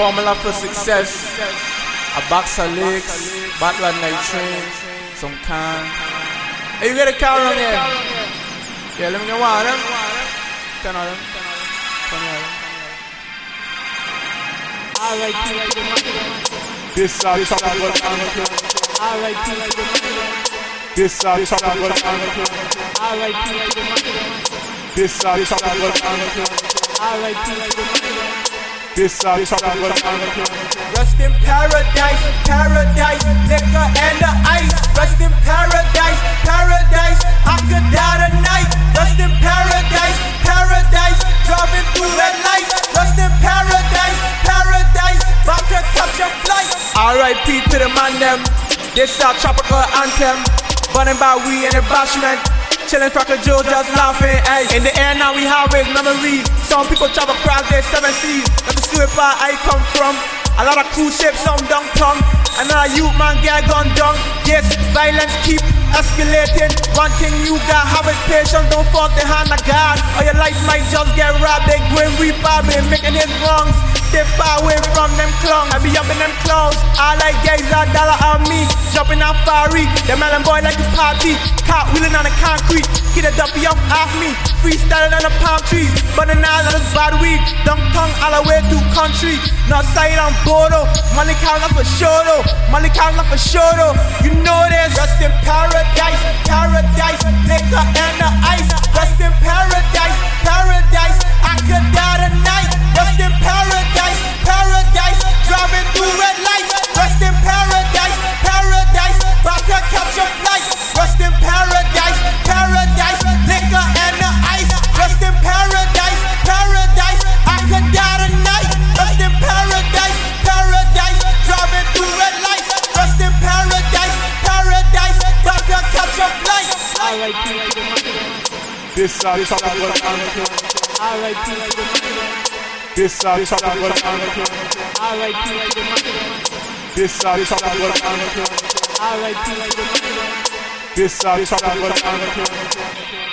Formula for success. A box of licks, bottle of night train, some can. Hey, you get a car on here? Yeah, let me get one of them. Ten of them. Twenty of them. This side is our trouble This side is our trouble This side is our trouble This is our trouble Rest in paradise, paradise, liquor and the ice. Rest in paradise, paradise, I could die tonight. Rest in paradise, paradise, driving through red lights. Rest in paradise, paradise, about to catch a flight. R.I.P. to the man them. This our tropical anthem. Burning by we in the bashment. Chillin' cracker Joe just laughing, ayy. In the air now we have it, memories. Some people travel across their seven seas. That's the stupid part I come from. A lot of cruise ships, some dung tongue. Another youth man get gone down. Yes, violence keep escalating. One thing you got, have is patience. Don't force the hand God, or your life might just get robbed. They going refibbing, making his wrongs. Stay far away from them clowns. I be up in them. All I get is a dollar on me. Jumping out fiery. The melon boy like a party. Caught wheeling on the concrete. Get a dumpy up off me. Freestyling on the palm trees. Burning all of this bad weed. Dumb tongue all the way through country. North side on Bodo. Molly count up for sure. Molly count up for sure. You know this. Rest in paradise. Paradise. Liquor and the ice. Rest This side is our trouble This side is our trouble This side is our trouble This side is our trouble